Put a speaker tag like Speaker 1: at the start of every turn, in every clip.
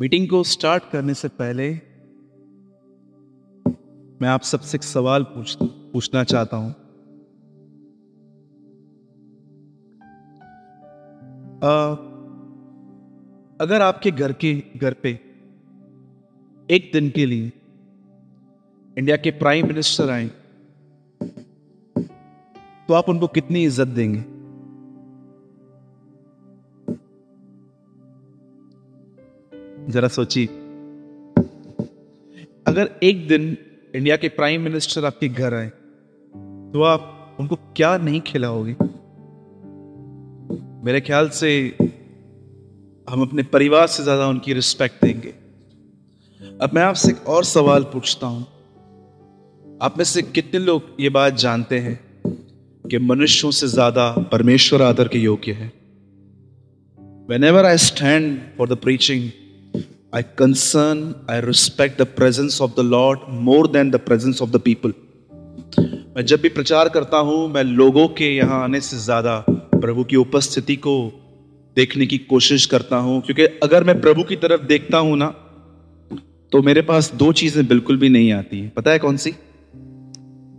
Speaker 1: Meeting को start करने से पहले मैं आप सबसे एक सवाल पूछ पूछना चाहता हूँ। आ, अगर आपके घर के घर पे एक दिन के लिए इंडिया के प्राइम मिनिस्टर आए तो आप उनको कितनी इज़्ज़त देंगे? जरा सोचिए। अगर एक दिन इंडिया के प्राइम मिनिस्टर आपके घर आए तो आप उनको क्या नहीं खिलाओगे? मेरे ख्याल से हम अपने परिवार से ज़्यादा उनकी रिस्पेक्ट देंगे। अब मैं आपसे एक और सवाल पूछता हूँ। आप में से कितने लोग ये बात जानते हैं कि मनुष्यों से ज़्यादा परमेश्वर आदर के योग्य है? Whenever I stand for the preaching I concern, I respect the presence of the Lord more than the presence of the people. मैं जब भी प्रचार करता हूँ मैं लोगों के यहाँ आने से ज़्यादा प्रभु की उपस्थिति को देखने की कोशिश करता हूँ। क्योंकि अगर मैं प्रभु की तरफ़ देखता हूँ ना तो मेरे पास दो चीज़ें बिल्कुल भी नहीं आती हैं। पता है कौन सी?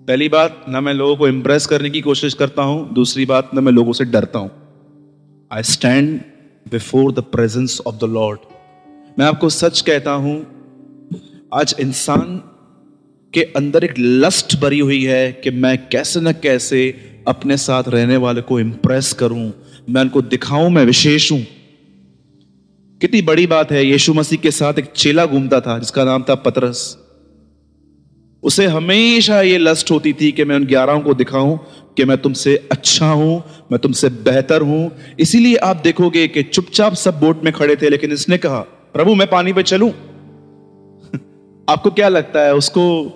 Speaker 1: पहली बात ना मैं लोगों को इंप्रेस करने की कोशिश करता हूँ। दूसरी बात ना मैं लोगों से डरता हूँ। I stand before the presence of the Lord मैं आपको सच कहता हूँ, आज इंसान के अंदर एक लस्ट भरी हुई है कि मैं कैसे न कैसे अपने साथ रहने वाले को इंप्रेस करूँ। मैं उनको दिखाऊँ, मैं विशेष हूँ। कितनी बड़ी बात है, यीशु मसीह के साथ एक चेला घूमता था, जिसका नाम था पतरस। उसे हमेशा ये लस्ट होती थी कि मैं उन ग्यारहों को दिखाऊँ कि मैं तुमसे अच्छा हूँ, मैं तुमसे बेहतर हूँ। इसीलिए आप देखोगे कि चुपचाप सब बोट में खड़े थे, लेकिन इसने कहा प्रभु, मैं पानी पे चलूँ? आपको क्या लगता है, उसको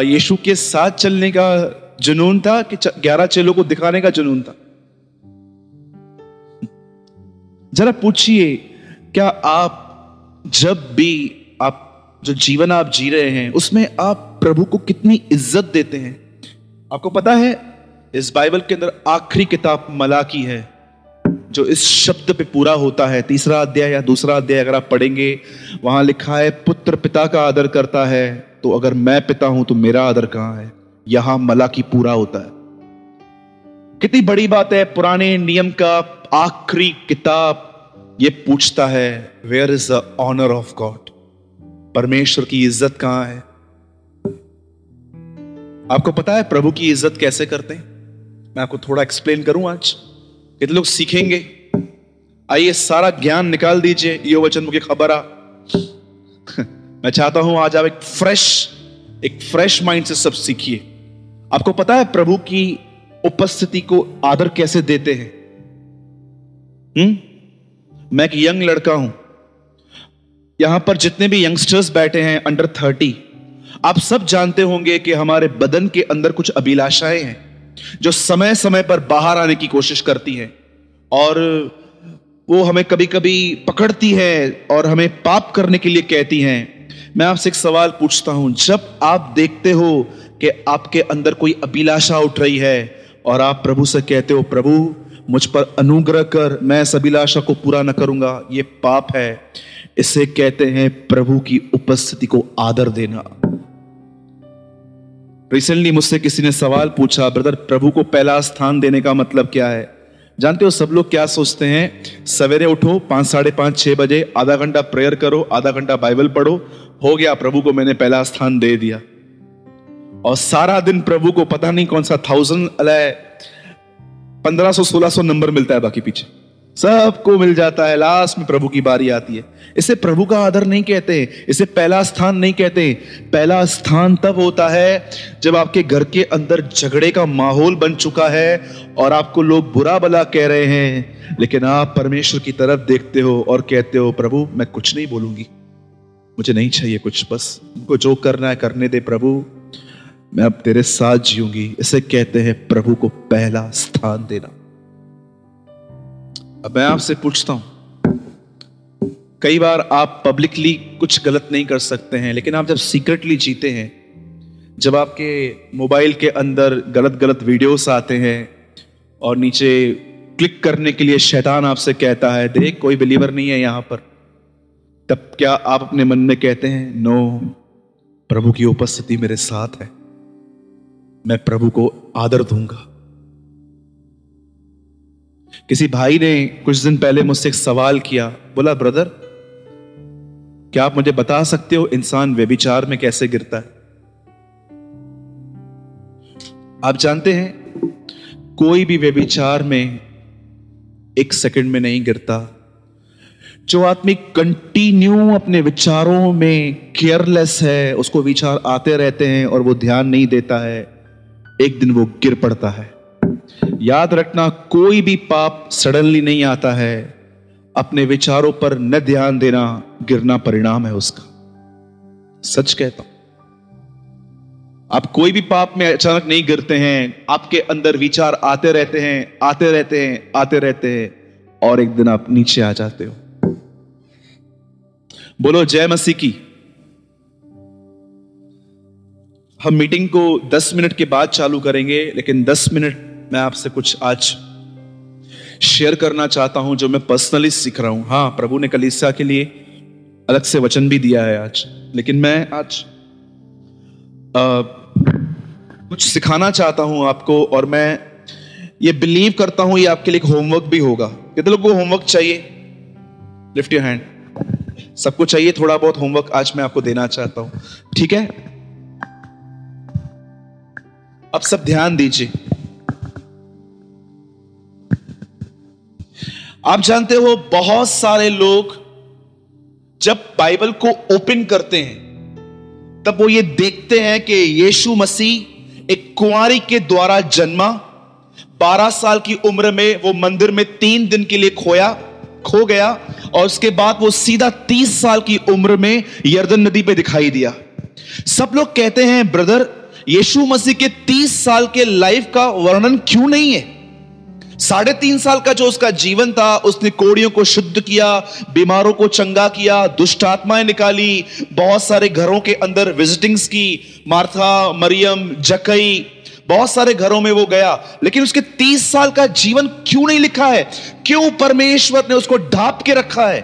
Speaker 1: यीशु के साथ चलने का जुनून था कि ग्यारह चेलों को दिखाने का जुनून था? जरा पूछिए, क्या आप, जब भी आप, जो जीवन आप जी रहे हैं, उसमें आप प्रभु को कितनी इज़्ज़त देते हैं? आपको पता है, इस बाइबल के अंदर आखिरी किताब मला की है। जो इस शब्द पे पूरा होता है, तीसरा अध्याय या दूसरा अध्याय अगर आप पढ़ेंगे, वहाँ लिखा है, पुत्र पिता का आदर करता है तो अगर मैं पिता हूँ तो मेरा आदर कहाँ है? यहाँ मला की पूरा होता है। कितनी बड़ी बात है, पुराने नियम का आखिरी किताब ये पूछता है where is the honour of God परमेश्वर की इज़्ज़त कहाँ है? आपको पता है प्रभु की इज़्ज़त कैसे करते हैं? मैं आपको थोड़ा एक्सप्लेन करूँ आज? कितने लोग सीखेंगे। आइए सारा ज्ञान निकाल दीजिए, यो वचन मुझे खबर आ। मैं चाहता हूँ आज आप एक फ्रेश एक फ्रेश माइंड से सब सीखिए। आपको पता है प्रभु की उपस्थिति को आदर कैसे देते हैं? हम्म? मैं एक यंग लड़का हूँ। यहाँ पर जितने भी यंगस्टर्स बैठे हैं अंडर थर्टी आप सब जानते होंगे कि हमारे बदन के अंदर कुछ अभिलाषाएँ हैं। जो समय समय पर बाहर आने की कोशिश करती है और वो हमें कभी कभी पकड़ती है और हमें पाप करने के लिए कहती हैं। मैं आपसे एक सवाल पूछता हूँ, जब आप देखते हो कि आपके अंदर कोई अभिलाषा उठ रही है और आप प्रभु से कहते हो, प्रभु, मुझ पर अनुग्रह कर, मैं इस अभिलाषा को पूरा न करूँगा। ये पाप है। इसे कहते हैं प्रभु की उपस्थिति को आदर देना। रिसेंटली मुझसे किसी ने सवाल पूछा ब्रदर प्रभु को पहला स्थान देने का मतलब क्या है? जानते हो सब लोग क्या सोचते हैं? सवेरे उठो, पाँच, साढ़े पाँच, छह बजे, आधा घंटा प्रेयर करो, आधा घंटा बाइबल पढ़ो। हो गया, प्रभु को मैंने पहला स्थान दे दिया। और सारा दिन प्रभु को पता नहीं कौन सा थाउज़ेंड पंद्रह सो, सोलह सौ नंबर मिलता है बाकी पीछे। सबको मिल जाता है। लास्ट में प्रभु की बारी आती है। इसे प्रभु का आदर नहीं कहते, इसे पहला स्थान नहीं कहते। पहला स्थान तब होता है जब आपके घर के अंदर झगड़े का माहौल बन चुका है और आपको लोग बुरा भला कह रहे हैं। लेकिन आप परमेश्वर की तरफ़ देखते हो और कहते हो, प्रभु, मैं कुछ नहीं बोलूँगी। मुझे नहीं चाहिए कुछ। बस उनको जो करना है, करने दे प्रभु। मैं अब तेरे साथ जीऊँगी। इसे कहते हैं प्रभु को पहला स्थान देना। अब मैं आपसे पूछता हूँ। कई बार आप पब्लिकली कुछ गलत नहीं कर सकते हैं, लेकिन आप जब सीक्रेटली जीते हैं, जब आपके मोबाइल के अंदर गलत गलत वीडियोस आते हैं, और नीचे क्लिक करने के लिए शैतान आपसे कहता है, देख, कोई बिलीवर नहीं है यहाँ पर। तब क्या आप अपने मन में कहते हैं नो प्रभु की उपस्थिति मेरे साथ है। मैं प्रभु को आदर दूँगा। किसी भाई ने कुछ दिन पहले मुझसे एक सवाल किया। बोला, ब्रदर, क्या आप मुझे बता सकते हो इंसान व्यभिचार में कैसे गिरता है? आप जानते हैं, कोई भी व्यभिचार में एक सेकंड में नहीं गिरता। जो आदमी कंटिन्यू अपने विचारों में केयरलेस है, उसको विचार आते रहते हैं और वो ध्यान नहीं देता है, एक दिन वो गिर पड़ता है। याद रखना, कोई भी पाप सडनली नहीं आता है। अपने विचारों पर न ध्यान देना, गिरना परिणाम है उसका। सच कहता हूँ। आप कोई भी पाप में अचानक नहीं गिरते हैं, आपके अंदर विचार आते रहते हैं, आते रहते हैं, आते रहते हैं, और एक दिन आप नीचे आ जाते हो। बोलो, जय मसीह की। हम मीटिंग को 10 मिनट के बाद चालू करेंगे, लेकिन 10 मिनट मैं आपसे कुछ आज शेयर करना चाहता हूँ जो मैं पर्सनली सीख रहा हूँ। हाँ प्रभु ने कलिसिया के लिए अलग से वचन भी दिया है आज। लेकिन मैं आज आ, कुछ सिखाना चाहता हूँ आपको और मैं ये बिलीव करता हूँ ये आपके लिए होमवर्क भी होगा। कितने लोगों को होमवर्क चाहिए? लिफ्ट योर हैंड सबको चाहिए थोड़ा बहुत होमवर्क आज मैं आपको देना चाहता हूँ। ठीक है? अब सब ध्यान दीजिए। आप जानते हो बहुत सारे लोग जब बाइबल को ओपन करते हैं, तब वो ये देखते हैं कि यीशु मसीह एक कुंवारी के द्वारा जन्मा 12 साल की उम्र में वो मंदिर में तीन दिन के लिए खोया, खो गया, और उसके बाद वो सीधा 30 साल की उम्र में यर्दन नदी पे दिखाई दिया। सब लोग कहते हैं, ब्रदर, यीशु मसीह के 30 साल के लाइफ का वर्णन क्यों नहीं है? साढ़े तीन साल का जो उसका जीवन था, उसने कोड़ियों को शुद्ध किया, बीमारों को चंगा किया, दुष्ट आत्माएँ निकाली, बहुत सारे घरों के अंदर विजिटिंग्स की, मार्था, मरियम, जकई, बहुत सारे घरों में वो गया। लेकिन उसके तीस साल का जीवन क्यों नहीं लिखा है? क्यों परमेश्वर ने उसको ढाप के रखा है?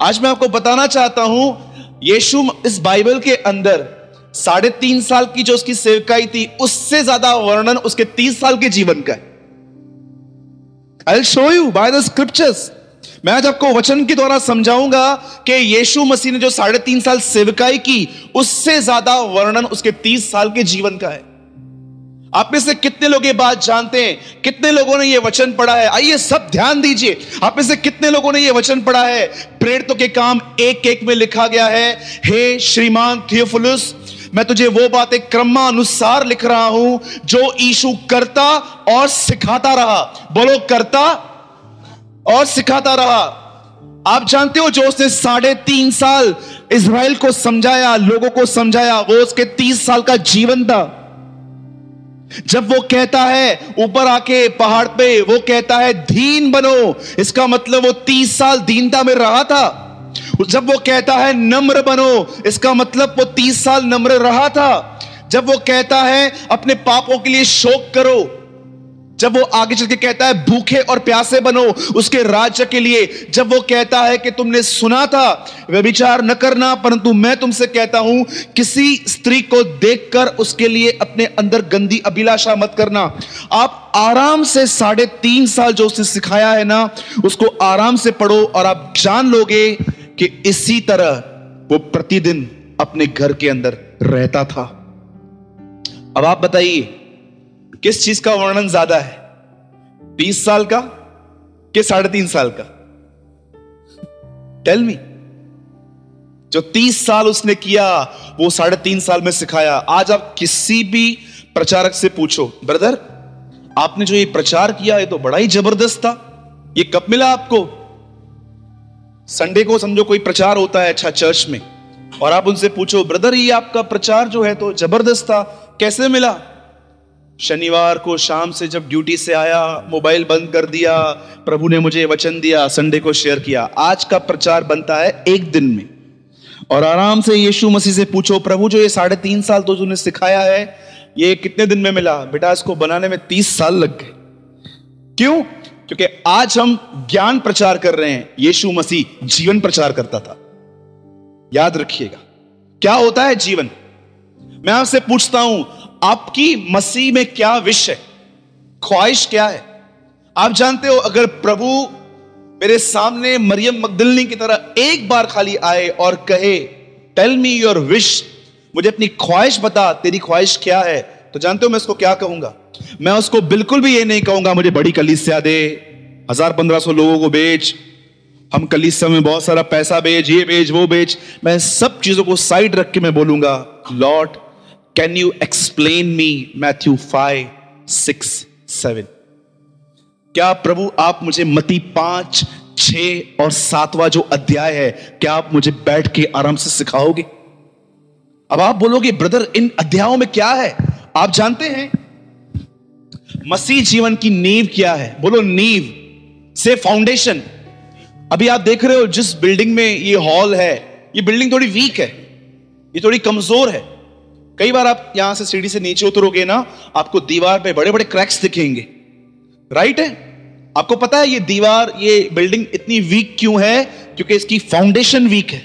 Speaker 1: आज मैं आपको बताना चाहता हूँ, यीशु इस बाइबल के अंदर साढ़े तीन साल की जो उसकी सेवकाई थी, उससे ज़्यादा वर्णन उसके तीस साल के जीवन का है। I show you by the scriptures मैं आज आपको वचन के द्वारा समझाऊँगा कि यीशु मसीह ने जो साढ़े तीन साल सेवकाई की, उससे ज़्यादा वर्णन उसके तीस साल के जीवन का है। आप में से कितने लोग ये बात जानते हैं? कितने लोगों ने ये वचन पढ़ा है? आइए सब ध्यान दीजिए। आप में से कितने लोगों ने ये वचन पढ़ा है? प्रेरितों के काम एक एक में लिखा गया है। हे श्रीमान थियोफुलुस मैं तुझे वो बातें क्रमानुसार लिख रहा हूँ जो ईशु करता और सिखाता रहा। बोलो, करता और सिखाता रहा। आप जानते हो जो उसने साढ़े तीन साल इसराइल को समझाया, लोगों को समझाया, वो उसके तीस साल का जीवन था। जब वो कहता है, ऊपर आके पहाड़ पे, वो कहता है, दीन बनो। इसका मतलब वो तीस साल दीनता में रहा था। जब वो कहता है, नम्र बनो, इसका मतलब वो तीस साल नम्र रहा था। जब वो कहता है, अपने पापों के लिए शोक करो, जब वो आगे चल के कहता है, भूखे और प्यासे बनो उसके राज्य के लिए, जब वो कहता है कि, तुमने सुना था वे विचार न करना, परंतु मैं तुमसे कहता हूँ, किसी स्त्री को देखकर उसके लिए अपने अंदर गंदी अभिलाषा मत करना। आप आराम से साढ़े तीन साल जो उसने सिखाया है ना, उसको आराम से पढ़ो और आप जान लोगे कि इसी तरह वो प्रतिदिन अपने घर के अंदर रहता था। अब आप बताइए, किस चीज़ का वर्णन ज़्यादा है? तीस साल का कि साढ़े तीन साल का? टेल मी जो तीस साल उसने किया, वो साढ़े तीन साल में सिखाया। आज आप किसी भी प्रचारक से पूछो, ब्रदर, आपने जो ये प्रचार किया, ये तो बड़ा ही ज़बरदस्त था। ये कब मिला आपको? संडे को समझो कोई प्रचार होता है अच्छा चर्च में, और आप उनसे पूछो, ब्रदर, ये आपका प्रचार जो है तो ज़बरदस्त था, कैसे मिला? शनिवार को शाम से जब ड्यूटी से आया, मोबाइल बंद कर दिया, प्रभु ने मुझे वचन दिया, संडे को शेयर किया। आज का प्रचार बनता है एक दिन में। और आराम से यीशु मसीह से पूछो, प्रभु, जो ये साढ़े तीन साल तो तूने सिखाया है, ये कितने दिन में मिला? बेटा, इसको बनाने में तीस साल लग गए। क्यों? क्योंकि आज हम ज्ञान प्रचार कर रहे हैं, यीशु मसीह जीवन प्रचार करता था। याद रखिएगा, क्या होता है जीवन? मैं आपसे पूछता हूँ, आपकी मसीह में क्या विष है? ख्वाहिश क्या है? आप जानते हो, अगर प्रभु मेरे सामने मरियम मकदलनी की तरह एक बार खाली आए और कहे टेल मी योर विश मुझे अपनी ख्वाहिश बता, तेरी ख्वाहिश क्या है? तो जानते हो मैं उसको क्या कहूँगा? मैं उसको बिल्कुल भी ये नहीं कहूँगा, मुझे बड़ी कलिसिया दे। हज़ार पंद्रह सौ लोगों को बेच। हम कलिसिया में बहुत सारा पैसा बेच, ये बेच, वो बेच। मैं सब चीज़ों को साइड रख के मैं बोलूँगा, Lord can you explain me Matthew five six seven क्या प्रभु आप मुझे मती पाँच छ और सातवां जो अध्याय है, क्या आप मुझे बैठ के आराम से सिखाओगे? अब आप बोलोगे, ब्रदर, इन अध्यायों में क्या है? आप जानते हैं, मसीह जीवन की नींव क्या है? बोलो नींव, से फाउंडेशन अभी आप देख रहे हो जिस बिल्डिंग में ये हॉल है, ये बिल्डिंग थोड़ी वीक है, ये थोड़ी कमज़ोर है। कई बार आप यहाँ से सीढ़ी से नीचे उतरोगे ना, आपको दीवार पे बड़े बड़े क्रैक्स दिखेंगे। राइट है? आपको पता है ये दीवार, ये बिल्डिंग इतनी वीक क्यों है? क्योंकि इसकी फाउंडेशन वीक है।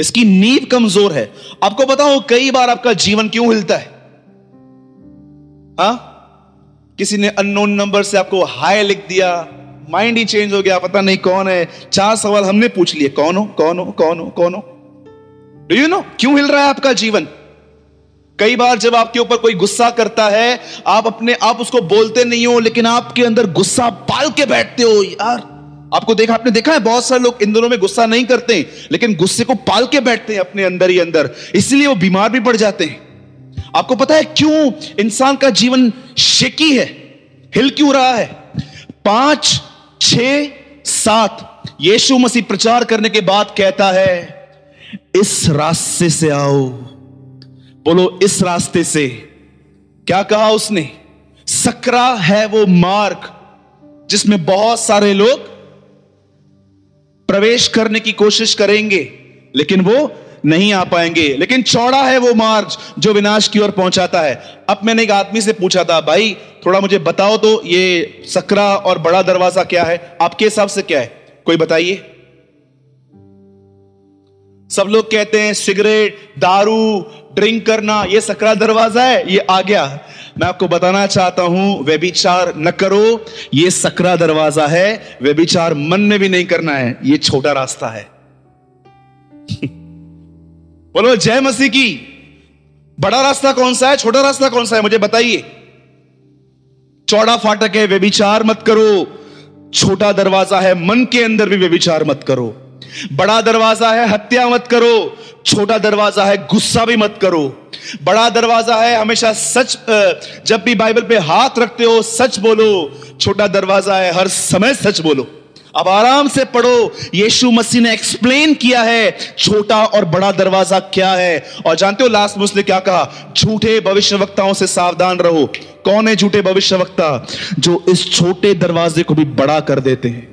Speaker 1: इसकी नींव कमज़ोर है। आपको पता हो, कई बार आपका जीवन क्यों हिलता है? हा? किसी ने अननोन नंबर से आपको हाई लिख दिया माइंड ही चेंज हो गया, पता नहीं कौन है। चार सवाल हमने पूछ लिए, कौन हो कौन हो कौन हो कौन हो? डू यू नो क्यों हिल रहा है आपका जीवन? कई बार जब आपके ऊपर कोई गुस्सा करता है, आप अपने आप उसको बोलते नहीं हो, लेकिन आपके अंदर गुस्सा पाल के बैठते हो, यार। आपको देखा, आपने देखा है, बहुत सारे लोग इन दिनों में गुस्सा नहीं करते, लेकिन गुस्से को पाल के बैठते हैं अपने अंदर ही अंदर। इसलिए वो बीमार भी पड़ जाते हैं। आपको पता है क्यों इंसान का जीवन शेकी है? हिल क्यों रहा है? पाँच छ सात। यीशु मसीह प्रचार करने के बाद कहता है, इस रास्ते से आओ। बोलो, इस रास्ते से। क्या कहा उसने? सकरा है वो मार्ग जिसमें बहुत सारे लोग प्रवेश करने की कोशिश करेंगे, लेकिन वो नहीं आ पाएँगे। लेकिन चौड़ा है वो मार्ग जो विनाश की ओर पहुंचाता है। अब मैंने एक आदमी से पूछा था, भाई, थोड़ा मुझे बताओ तो ये सकरा और बड़ा दरवाज़ा क्या है? आपके हिसाब से क्या है? कोई बताइए? सब लोग कहते हैं, सिगरेट, दारू, ड्रिंक करना, ये सकरा दरवाज़ा है, ये आ गया। मैं आपको बताना चाहता हूँ, व्यभिचार न करो, ये सकरा दरवाज़ा है, व्यभिचार मन में भी नहीं करना है, ये छोटा रास्ता है। बोलो, जय मसीह की। बड़ा रास्ता कौन सा है, छोटा रास्ता कौन सा है, मुझे बताइए। चौड़ा फाटक है, व्यभिचार मत करो। छोटा दरवाज़ा है, मन के अंदर भी व्यभिचार मत करो। बड़ा दरवाज़ा है, हत्या मत करो। छोटा दरवाज़ा है, गुस्सा भी मत करो। बड़ा दरवाज़ा है, हमेशा सच जब भी बाइबल पे हाथ रखते हो, सच बोलो। छोटा दरवाज़ा है, हर समय सच बोलो। अब आराम से पढ़ो। यीशु मसीह ने एक्सप्लेन किया है, छोटा और बड़ा दरवाज़ा क्या है? और जानते हो लास्ट में उसने क्या कहा? झूठे भविष्य वक्ताओं से सावधान रहो। कौन है झूठे भविष्य वक्ता जो इस छोटे दरवाजे को भी बड़ा कर देते हैं।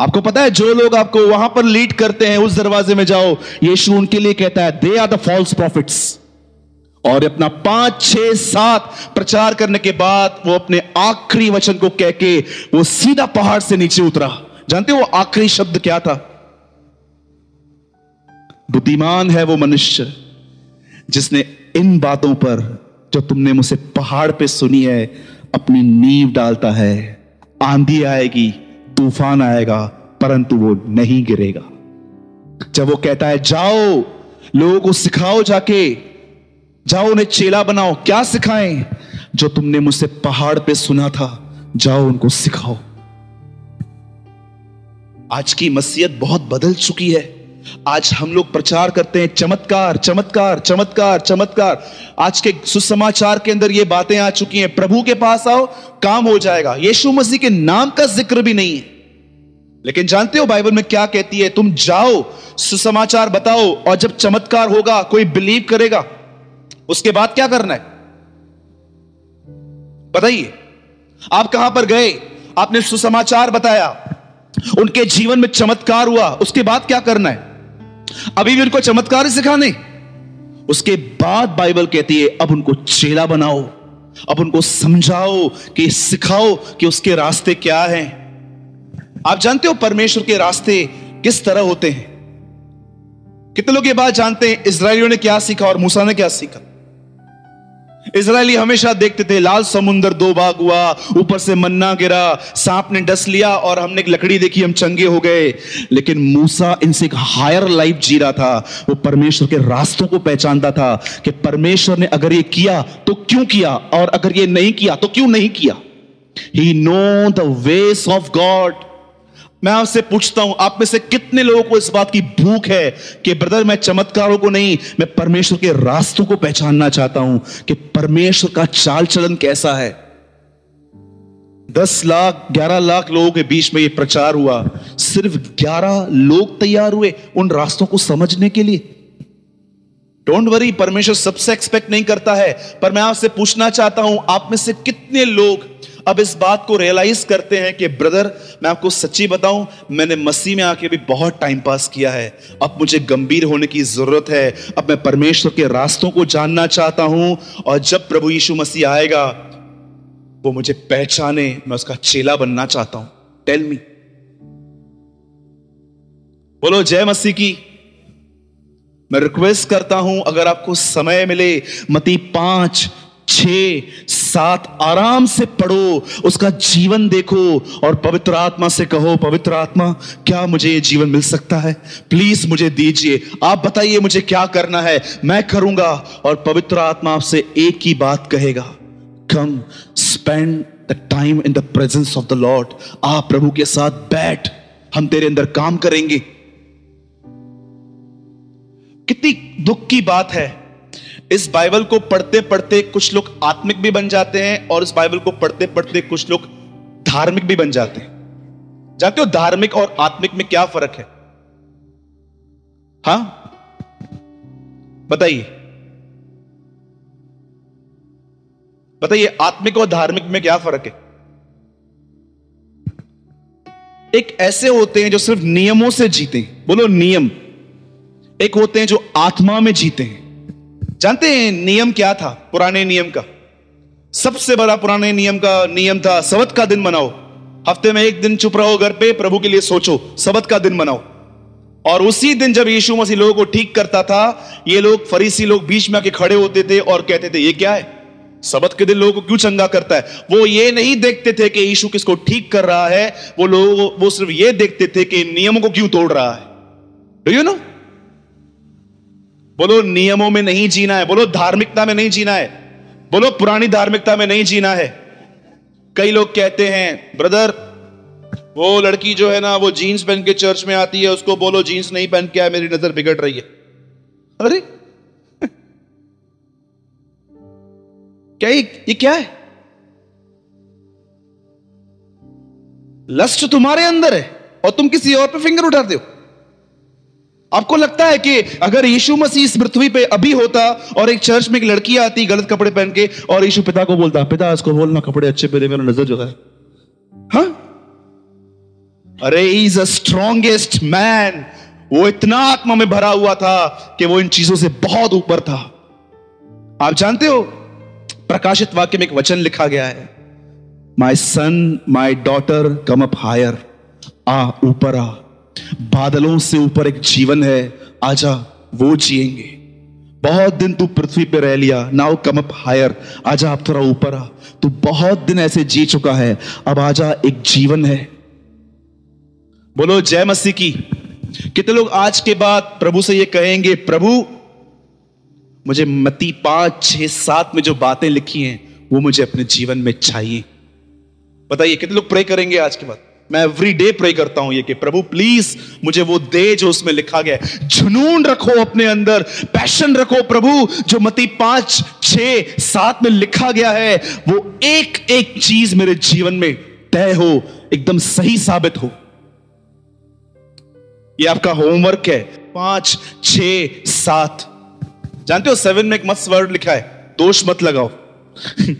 Speaker 1: आपको पता है, जो लोग आपको वहाँ पर लीड करते हैं, उस दरवाजे में जाओ, यीशु उनके लिए कहता है they are the false prophets और अपना पाँच, छह, सात प्रचार करने के बाद वो अपने आखिरी वचन को कह के वो सीधा पहाड़ से नीचे उतरा। जानते वो आखिरी शब्द क्या था? बुद्धिमान है वो मनुष्य जिसने इन बातों पर जो तुमने मुझसे पहाड़ पे सुनी है, अपनी नींव डालता है। आंधी आएगी, तूफ़ान आएगा, परंतु वो नहीं गिरेगा। जब वो कहता है, जाओ, लोगों को सिखाओ जाके जाओ उन्हें चेला बनाओ, क्या सिखाएँ? जो तुमने मुझसे पहाड़ पे सुना था, जाओ उनको सिखाओ। आज की मसीहत बहुत बदल चुकी है। आज हम लोग प्रचार करते हैं, चमत्कार चमत्कार चमत्कार चमत्कार। आज के सुसमाचार के अंदर ये बातें आ चुकी हैं, प्रभु के पास आओ, काम हो जाएगा। यीशु मसीह के नाम का ज़िक्र भी नहीं है। लेकिन जानते हो, बाइबल में क्या कहती है? तुम जाओ, सुसमाचार बताओ, और जब चमत्कार होगा, कोई बिलीव करेगा उसके बाद क्या करना है? बताइए। आप कहाँ पर गए? आपने सुसमाचार बताया। उनके जीवन में चमत्कार हुआ। उसके बाद क्या करना है? अभी भी उनको चमत्कार ही सिखाने उसके बाद बाइबल कहती है, अब उनको चेला बनाओ। अब उनको समझाओ कि सिखाओ कि उसके रास्ते क्या हैं। आप जानते हो परमेश्वर के रास्ते किस तरह होते हैं? कितने लोग ये बात जानते हैं इसराइलियों ने क्या सीखा और मूसा ने क्या सीखा? इसराइली हमेशा देखते थे, लाल समुंदर दो भाग हुआ, ऊपर से मन्ना गिरा, सांप ने डस लिया और हमने एक लकड़ी देखी, हम चंगे हो गए। लेकिन मूसा इनसे एक हायर लाइफ जी रहा था। वो परमेश्वर के रास्तों को पहचानता था कि परमेश्वर ने अगर ये किया तो क्यों किया? और अगर ये नहीं किया तो क्यों नहीं किया? He know the ways of God मैं आपसे पूछता हूँ, आप में से कितने लोगों को इस बात की भूख है कि, ब्रदर, मैं चमत्कारों को नहीं, मैं परमेश्वर के रास्तों को पहचानना चाहता हूँ कि परमेश्वर का चाल चलन कैसा है? दस लाख, ग्यारह लाख लोगों के बीच में यह प्रचार हुआ। सिर्फ़ ग्यारह लोग तैयार हुए उन रास्तों को समझने के लिए। डोंट वरी परमेश्वर सबसे एक्सपेक्ट नहीं करता है। पर मैं आपसे पूछना चाहता हूँ, आप में से कितने लोग अब इस बात को रियलाइज़ करते हैं कि, ब्रदर, मैं आपको सच्ची बताऊँ, मैंने मसीह में आके भी बहुत टाइम पास किया है। अब मुझे गंभीर होने की ज़रूरत है। अब मैं परमेश्वर के रास्तों को जानना चाहता हूँ और जब प्रभु यीशु मसीह आएगा, वो मुझे पहचाने, मैं उसका चेला बनना चाहता हूँ। टेल मी बोलो, जय मसीह की। मैं रिक्वेस्ट करता हूँ, अगर आपको समय मिले, मती पाँच छ सात आराम से पढ़ो, उसका जीवन देखो और पवित्र आत्मा से कहो, पवित्र आत्मा, क्या मुझे ये जीवन मिल सकता है? प्लीज़ मुझे दीजिए। आप बताइए मुझे क्या करना है? मैं करूँगा। और पवित्र आत्मा आपसे एक ही बात कहेगा come spend the time in the presence of the Lord आप प्रभु के साथ बैठ, हम तेरे अंदर काम करेंगे। कितनी दुख की बात है। इस बाइबल को पढ़ते पढ़ते कुछ लोग आत्मिक भी बन जाते हैं और इस बाइबल को पढ़ते पढ़ते कुछ लोग धार्मिक भी बन जाते हैं। जानते हो धार्मिक और आत्मिक में क्या फ़र्क है? हाँ? बताइए। बताइए, आत्मिक और धार्मिक में क्या फ़र्क है? एक ऐसे होते हैं जो सिर्फ़ नियमों से जीते हैं। बोलो नियम। एक होते हैं जो आत्मा में जीते हैं। जानते हैं नियम क्या था? पुराने नियम का। सबसे बड़ा पुराने नियम का नियम था, सबत का दिन मनाओ। हफ़्ते में एक दिन चुप रहो घर पे, प्रभु के लिए सोचो, सबत का दिन मनाओ। और उसी दिन जब यीशु मसीह लोगों को ठीक करता था, ये लोग, फरीसी लोग बीच में आके खड़े होते थे और कहते थे, ये क्या है? सबत के दिन लोगों को क्यों चंगा करता है? वो ये नहीं देखते थे कि यीशु किसको ठीक कर रहा है, वो लोग वो सिर्फ़ ये देखते थे कि नियमों को क्यों तोड़ रहा है। डू यू नो बोलो नियमों में नहीं जीना है। बोलो धार्मिकता में नहीं जीना है। बोलो पुरानी धार्मिकता में नहीं जीना है। कई लोग कहते हैं ब्रदर वो लड़की जो है ना वो जीन्स पहन के चर्च में आती है उसको बोलो जीन्स नहीं पहन के आए मेरी नज़र बिगड़ रही है। अरे! क्या ये, ये क्या है? लस्ट तुम्हारे अंदर है और तुम किसी और पे फिंगर उठा दो आपको लगता है कि अगर यीशु मसीह इस पृथ्वी पे अभी होता और एक चर्च में एक लड़की आती गलत कपड़े पहन के और यीशु पिता को बोलता, पिता, इसको बोलना, कपड़े अच्छे पहने, मेरा नज़र जो है। हाँ? अरे इज़ अ स्ट्रॉन्गेस्ट मैन वो इतना आत्मा में भरा हुआ था कि वो इन चीज़ों से बहुत ऊपर था। आप जानते हो, प्रकाशित वाक्य में एक वचन लिखा गया है my son my daughter come up higher आ, ऊपर आ। बादलों से ऊपर एक जीवन है, आजा वो जिएँगे। बहुत दिन तू पृथ्वी पे रह लिया, नाउ कम अप हायर आजा अब थोड़ा ऊपर आ। तू बहुत दिन ऐसे जी चुका है, अब आजा एक जीवन है। बोलो, जय मसीह की। कितने लोग आज के बाद प्रभु से ये कहेंगे, प्रभु, मुझे मती पाँच, छह, सात में जो बातें लिखी हैं, वो मुझे अपने जीवन में चाहिए। बताइए, कितने लोग प्रे करेंगे आज के बाद? मैं एवरी डे प्रे करता हूँ ये कि प्रभु प्लीज़ मुझे वो दे जो उसमें लिखा गया जुनून रखो अपने अंदर पैशन रखो प्रभु, जो मती पाँच छ सात में लिखा गया है, वो एक एक चीज़ मेरे जीवन में तय हो, एकदम सही साबित हो। ये आपका होमवर्क है। पाँच छ सात। जानते हो सेवन में एक मस्त वर्ड लिखा है, दोष मत लगाओ।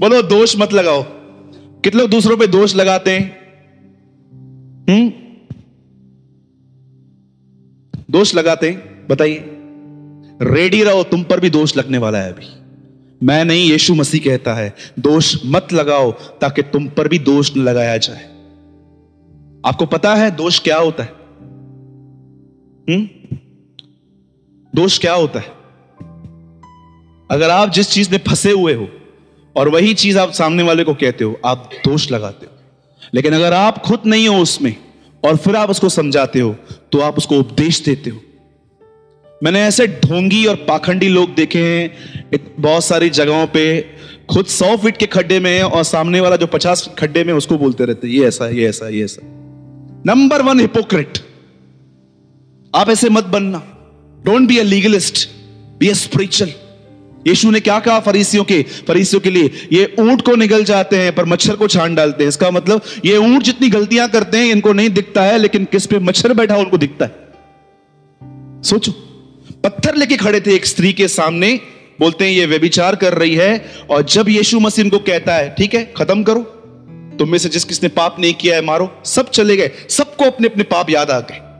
Speaker 1: बोलो, दोष मत लगाओ। कितने लोग दूसरों पे दोष लगाते हैं? हम्म? दोष लगाते हैं, बताइए। रेडी रहो, तुम पर भी दोष लगने वाला है अभी। मैं नहीं, यीशु मसीह कहता है, दोष मत लगाओ, ताकि तुम पर भी दोष न लगाया जाए। आपको पता है, दोष क्या होता है? हम्म? दोष क्या होता है? अगर आप जिस चीज़ में फंसे हुए हो, और वही चीज़ आप सामने वाले को कहते हो, आप दोष लगाते हो। लेकिन अगर आप खुद नहीं हो उसमें और फिर आप उसको समझाते हो तो आप उसको उपदेश देते हो। मैंने ऐसे ढोंगी और पाखंडी लोग देखे हैं बहुत सारी जगहों पे खुद सौ फीट के खड्डे में है और सामने वाला जो पचास खड्डे में उसको बोलते रहते ये ऐसा ये ऐसा ये ऐसा नंबर वन हिपोक्रेट आप ऐसे मत बनना। Don't be a legalist be a spiritual यीशु ने क्या कहा फरीसियों के? फरीसियों के लिए, ये ऊँट को निगल जाते हैं, पर मच्छर को छान डालते हैं। इसका मतलब ये ऊँट जितनी गलतियाँ करते हैं, इनको नहीं दिखता है, लेकिन किस पे मच्छर बैठा उनको दिखता है। सोचो, पत्थर लेके खड़े थे एक स्त्री के सामने, बोलते हैं, ये व्यभिचार कर रही है। और जब यीशु मसीह इनको कहता है, ठीक है, खत्म करो, तुम में से जिस किसने पाप नहीं किया है, मारो। सब चले गए, सबको अपने अपने पाप याद आ गए।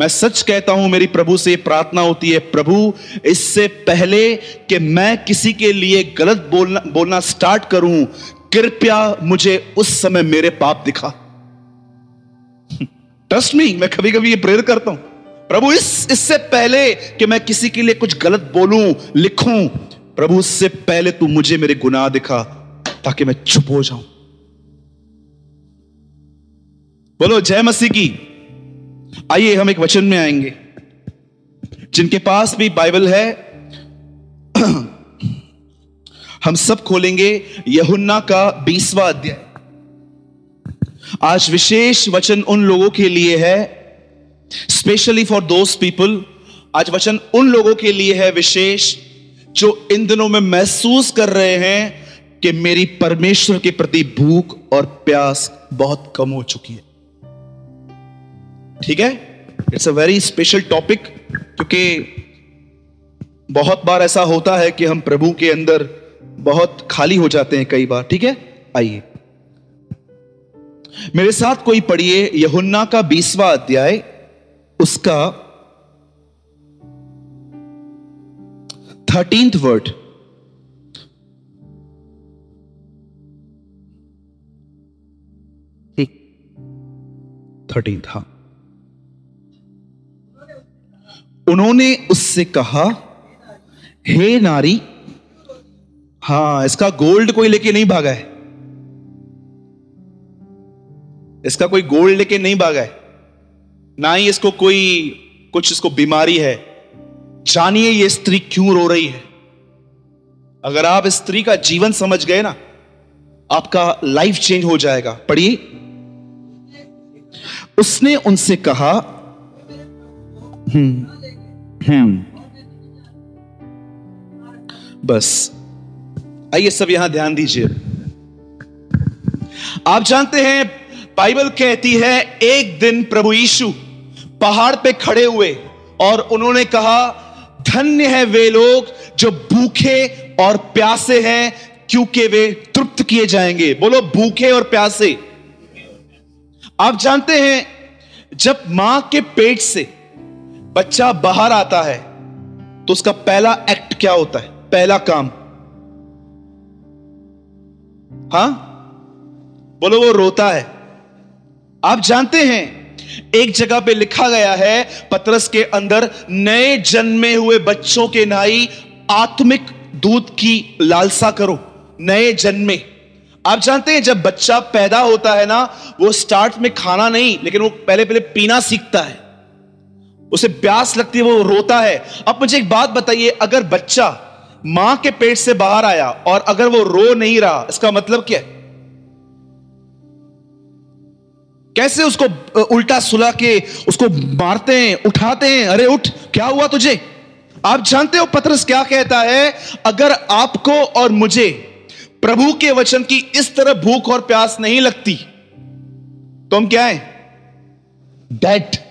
Speaker 1: मैं सच कहता हूँ, मेरी प्रभु से प्रार्थना होती है, प्रभु, इससे पहले कि मैं किसी के लिए गलत बोलना बोलना स्टार्ट करूँ, कृपया मुझे उस समय मेरे पाप दिखा। ट्रस्ट मी मैं कभी कभी ये प्रेर करता हूँ। प्रभु, इस, इससे पहले कि मैं किसी के लिए कुछ गलत बोलूँ, लिखूं, प्रभु इससे पहले तू मुझे मेरे गुनाह दिखा, ताकि मैं चुप हो जाऊँ। बोलो, जय मसीह की। आइए हम एक वचन में आएँगे। जिनके पास भी बाइबल है, हम सब खोलेंगे यहुन्ना का बीसवा अध्याय। आज विशेष वचन उन लोगों के लिए है स्पेशली फॉर दोज पीपल आज वचन उन लोगों के लिए है विशेष, जो इन दिनों में महसूस कर रहे हैं कि मेरी परमेश्वर के प्रति भूख और प्यास बहुत कम हो चुकी है। ठीक है? It's a very special topic क्योंकि बहुत बार ऐसा होता है कि हम प्रभु के अंदर बहुत खाली हो जाते हैं कई बार, ठीक है? आइए। मेरे साथ कोई पढ़िए यहुन्ना का बीसवा अध्याय, उसका थर्टींथ वर्ड थर्टींथ हाँ। उन्होंने उससे कहा, हे नारी, हाँ, इसका गोल्ड कोई लेके नहीं भागा है। इसका कोई गोल्ड लेके नहीं भागा है। ना ही इसको कोई, कुछ इसको बीमारी है। जानिए ये स्त्री क्यों रो रही है। अगर आप स्त्री का जीवन समझ गए ना, आपका लाइफ चेंज हो जाएगा। पढ़िए। उसने उनसे कहा हम्म बस, आइए सब यहाँ ध्यान दीजिए। आप जानते हैं, बाइबल कहती है, एक दिन प्रभु यीशु पहाड़ पे खड़े हुए और उन्होंने कहा, धन्य है वे लोग जो भूखे और प्यासे हैं, क्योंकि वे तृप्त किए जाएँगे। बोलो, भूखे और प्यासे। आप जानते हैं, जब माँ के पेट से बच्चा बाहर आता है तो उसका पहला एक्ट क्या होता है? पहला काम। हाँ? बोलो, वो रोता है। आप जानते हैं, एक जगह पे लिखा गया है, पत्रस के अंदर नए जन्मे हुए बच्चों के नाई आत्मिक दूध की लालसा करो, नए जन्मे। आप जानते हैं, जब बच्चा पैदा होता है ना, वो स्टार्ट में खाना नहीं, लेकिन वो पहले पहले पीना सीखता है। उसे प्यास लगती है, वो रोता है। अब मुझे एक बात बताइए, अगर बच्चा माँ के पेट से बाहर आया और अगर वो रो नहीं रहा, इसका मतलब क्या है? कैसे उसको उल्टा सुला के उसको मारते हैं, उठाते हैं? अरे उठ, क्या हुआ तुझे? आप जानते हो पत्रस क्या कहता है? अगर आपको और मुझे प्रभु के वचन की इस तरह भूख और प्यास नहीं लगती तो हम क्या है? डेट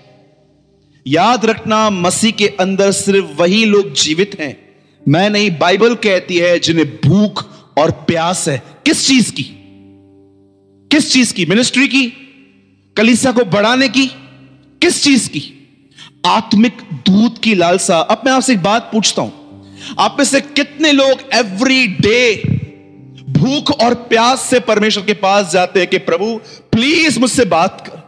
Speaker 1: याद रखना, मसीह के अंदर सिर्फ़ वही लोग जीवित हैं। मैं नहीं, बाइबल कहती है जिन्हें भूख और प्यास है। किस चीज़ की? किस चीज़ की? मिनिस्ट्री की? कलीसा को बढ़ाने की? किस चीज़ की? आत्मिक दूध की लालसा। अब मैं आपसे एक बात पूछता हूँ। आप में से कितने लोग एवरी डे भूख और प्यास से परमेश्वर के पास जाते हैं कि प्रभु प्लीज़ मुझसे बात कर।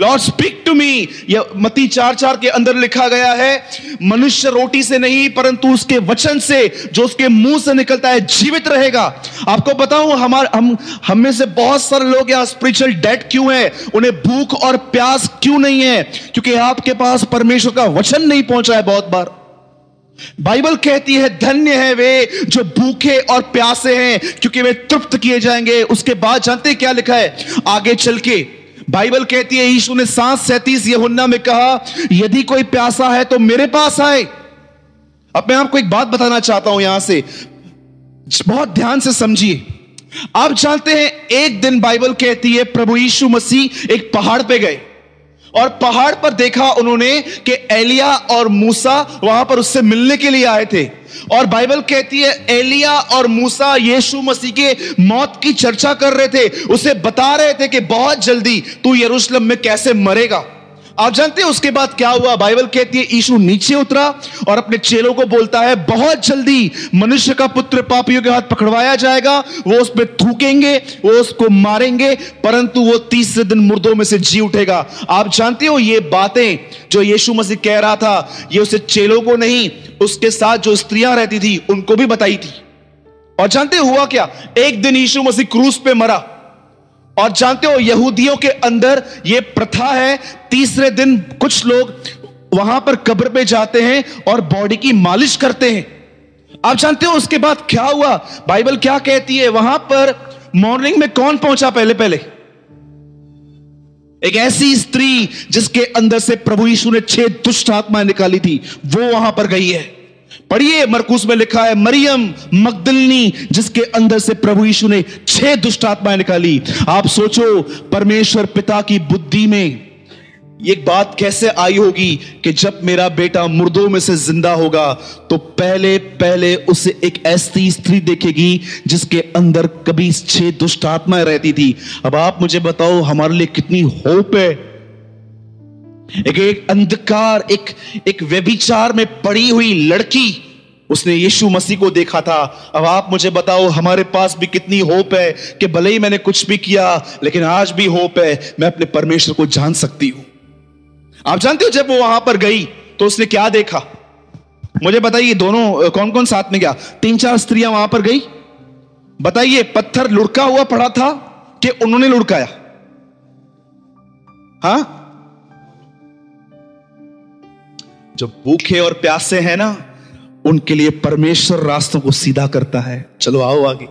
Speaker 1: लॉर्ड स्पीक टू मी यह मती चार चार के अंदर लिखा गया है, मनुष्य रोटी से नहीं, परंतु उसके वचन से, जो उसके मुँह से निकलता है, जीवित रहेगा। आपको बताऊँ, हमारे, हम हम में से बहुत सारे लोग यहाँ स्पिरिचुअल डेट क्यों है? उन्हें भूख और प्यास क्यों नहीं है? क्योंकि आपके पास परमेश्वर का वचन नहीं पहुँचा है बहुत बार। बाइबल कहती है, धन्य है वे जो भूखे और प्यासे हैं, क्योंकि वे तृप्त किए जाएँगे। उसके बाद जानते क्या लिखा है? आगे चल के बाइबल कहती है, यीशु ने सात सैतीस यहुन्ना में कहा, यदि कोई प्यासा है तो मेरे पास आए। अब मैं आपको एक बात बताना चाहता हूँ यहाँ से। बहुत ध्यान से समझिए। आप जानते हैं, एक दिन बाइबल कहती है, प्रभु यीशु मसीह एक पहाड़ पे गए। और पहाड़ पर देखा उन्होंने कि एलिया और मूसा वहाँ पर उससे मिलने के लिए आए थे। और बाइबल कहती है, एलिया और मूसा यीशु मसीह के मौत की चर्चा कर रहे थे। उसे बता रहे थे कि बहुत जल्दी तू यरूशलेम में कैसे मरेगा। आप जानते हैं उसके बाद क्या हुआ? बाइबल कहती है, यीशु नीचे उतरा और अपने चेलों को बोलता है, बहुत जल्दी मनुष्य का पुत्र पापियों के हाथ पकड़वाया जाएगा। वो उस पर थूकेंगे, वो उसको मारेंगे, परंतु वो तीसरे दिन मुर्दों में से जी उठेगा। आप जानते हो ये बातें जो यीशु मसीह कह रहा था, ये उसे चेलों को नहीं, उसके साथ जो स्त्रियाँ रहती थी, उनको भी बताई थी। और जानते हुआ क्या? एक दिन यीशु मसीह क्रूस पे मरा। और जानते हो, यहूदियों के अंदर यह प्रथा है, तीसरे दिन कुछ लोग वहाँ पर कब्र पे जाते हैं और बॉडी की मालिश करते हैं। आप जानते हो उसके बाद क्या हुआ? बाइबल क्या कहती है? वहाँ पर मॉर्निंग में कौन पहुँचा पहले पहले? एक ऐसी स्त्री जिसके अंदर से प्रभु यीशु ने छह दुष्ट आत्माएँ निकाली थी, वो वहाँ पर गई है। पढ़िए, मरकूस में लिखा है, मरियम मकदलनी जिसके अंदर से प्रभु यीशु ने छह दुष्ट आत्माएँ निकाली। आप सोचो, परमेश्वर पिता की बुद्धि में एक बात कैसे आई होगी कि जब मेरा बेटा मुर्दों में से ज़िंदा होगा तो पहले पहले उसे एक ऐसी स्त्री देखेगी, जिसके अंदर कभी छह दुष्ट आत्माएँ रहती थी। अब आप मुझे बताओ, हमारे लिए कितनी होप है। एक एक अंधकार, एक एक व्यभिचार में पड़ी हुई लड़की। उसने यीशु मसीह को देखा था। अब आप मुझे बताओ, हमारे पास भी कितनी होप है कि भले ही मैंने कुछ भी किया, लेकिन आज भी होप है, मैं अपने परमेश्वर को जान सकती हूँ। आप जानते हो, जब वो वहाँ पर गई तो उसने क्या देखा? मुझे बताइए, दोनों कौन कौन साथ में गया? तीन चार स्त्रियाँ वहाँ पर गई। बताइए, पत्थर लुढ़का हुआ पड़ा था कि उन्होंने लुढ़काया? हाँ? जो भूखे और प्यासे हैं ना, उनके लिए परमेश्वर रास्तों को सीधा करता है। चलो आओ आगे।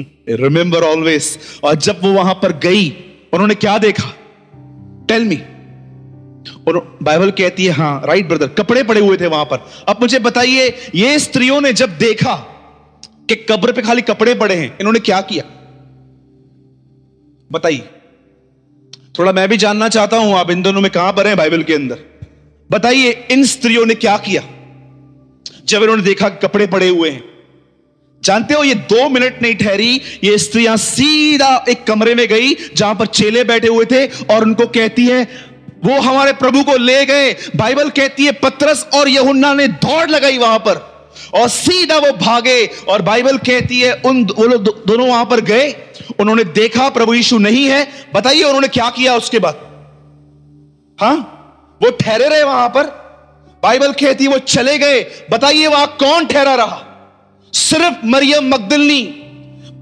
Speaker 1: रिमेंबर ऑलवेज और जब वो वहाँ पर गई, उन्होंने क्या देखा? टेल मी और बाइबल कहती है हाँ राइट ब्रदर कपड़े पड़े हुए थे वहाँ पर। अब मुझे बताइए, ये स्त्रियों ने जब देखा कि कब्र पे खाली कपड़े पड़े हैं, इन्होंने क्या किया? बताइए। थोड़ा मैं भी जानना चाहता हूँ, आप इन दोनों में कहाँ पर हैं बाइबल के अंदर? बताइए इन स्त्रियों ने क्या किया? जब इन्होंने देखा कपड़े पड़े हुए हैं। जानते हो ये दो मिनट नहीं ठहरी ये स्त्रियाँ सीधा एक कमरे में गई जहाँ पर चेले बैठे हुए थे और उनको कहती है वो हमारे प्रभु को ले गए। बाइबल कहती है पत्रस और यहुन्ना ने दौड़ लगाई वहाँ पर और सीधा वो भागे। और बाइबल कहती है उन वो लोग दो, दोनों वहाँ पर गए। उन्होंने देखा प्रभु यीशु नहीं है। बताइए उन्होंने क्या किया उसके बाद? हाँ? वो ठहरे रहे वहाँ पर। बाइबल कहती, वो चले गए। बताइए, वहाँ कौन ठहरा रहा? सिर्फ़ मरियम मकदलनी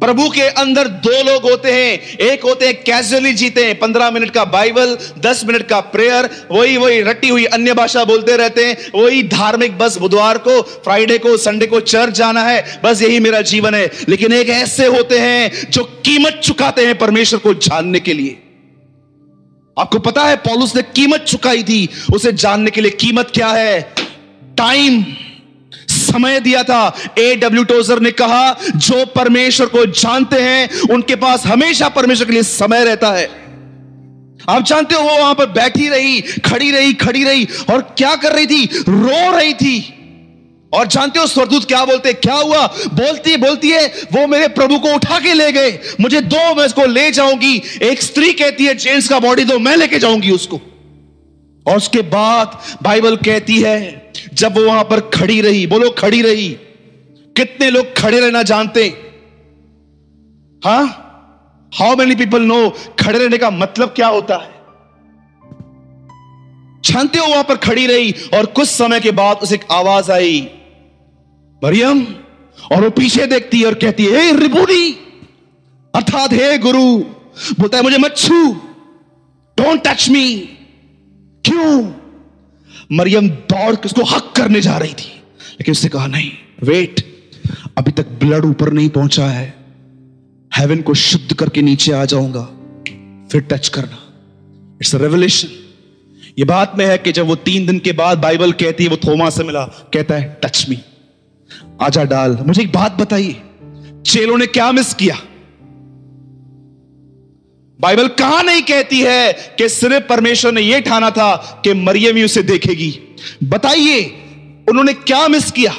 Speaker 1: प्रभु के अंदर दो लोग होते हैं। एक होते हैं, कैजुअली जीते हैं। पंद्रह मिनट का बाइबल, दस मिनट का प्रेयर, वही वही रटी हुई अन्य भाषा बोलते रहते हैं। वही धार्मिक बस बुधवार को, फ्राइडे को, संडे को चर्च जाना है। बस यही मेरा जीवन है। लेकिन एक ऐसे होते हैं जो कीमत चुकाते हैं परमेश्वर को जानने के लिए। आपको पता है, पॉलुस ने कीमत चुकाई थी उसे जानने के लिए कीमत क्या है? टाइम समय दिया था। ए डब्ल्यू टोजर ने कहा, जो परमेश्वर को जानते हैं, उनके पास हमेशा परमेश्वर के लिए समय रहता है। आप जानते हो, वो वहाँ पर बैठी रही, खड़ी रही खड़ी रही और क्या कर रही थी? रो रही थी। और जानते हो स्वरदूत क्या बोलते, क्या हुआ? बोलती बोलती है, वो मेरे प्रभु को उठा के ले गए। मुझे दो, मैं इसको ले जाऊँगी। एक स्त्री कहती है जेंट्स का बॉडी दो, मैं लेके जाऊँगी उसको। और उसके बाद बाइबल कहती है, जब वो वहाँ पर खड़ी रही, बोलो खड़ी रही। कितने लोग खड़े रहना जानते? हाँ? हाउ मेनी पीपल नो खड़े रहने का मतलब क्या होता है? जानते हो वहाँ पर खड़ी रही और कुछ समय के बाद उसे एक आवाज़ आई। मरियम, और वो पीछे देखती है और कहती है, हे अर्थात हे गुरु, बोलता है, मुझे मत छू डोंट टच मी क्यों? मरियम दौड़ के उसको हक करने जा रही थी, लेकिन उसने कहा, नहीं वेट अभी तक ब्लड ऊपर नहीं पहुँचा है। हेवन को शुद्ध करके नीचे आ जाऊँगा, फिर टच करना। इट्स रेवल्यूशन ये बात में है कि जब वो तीन दिन के बाद बाइबल कहती है, वो थोमा से मिला, कहता है टच मी आजा डाल, मुझे एक बात बताइए। चेलों ने क्या मिस किया? बाइबल कहाँ नहीं कहती है कि सिर्फ़ परमेश्वर ने यह ठाना था कि मरियम ही उसे देखेगी? बताइए, उन्होंने क्या मिस किया?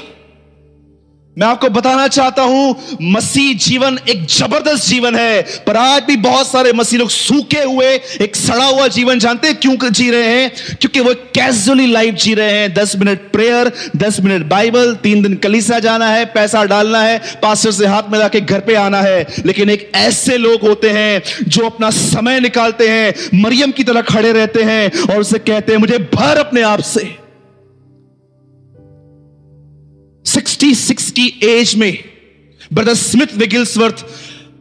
Speaker 1: मैं आपको बताना चाहता हूँ, मसीह जीवन एक ज़बरदस्त जीवन है, पर आज भी बहुत सारे मसीह लोग सूखे हुए, एक सड़ा हुआ जीवन जानते हैं क्यों जी रहे हैं? क्योंकि वो कैजुअली लाइफ जी रहे हैं। दस मिनट प्रेयर दस मिनट बाइबल तीन दिन कलीसा जाना है, पैसा डालना है पास्टर से हाथ मिला के घर पे आना है। लेकिन एक ऐसे लोग होते हैं जो अपना समय निकालते हैं, मरियम की तरह खड़े रहते हैं और उसे कहते हैं, मुझे भर अपने आप से। सिक्सटी सिक्स की एज में ब्रदर स्मिथ विगिल्सवर्थ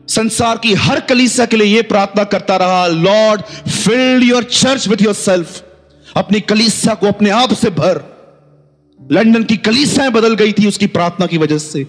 Speaker 1: संसार की हर कलीसा के लिए यह प्रार्थना करता रहा Lord filled your church with yourself अपनी कलीसा को अपने आप से भर. लंदन की कलीसाएँ बदल गई थी उसकी प्रार्थना की वजह से।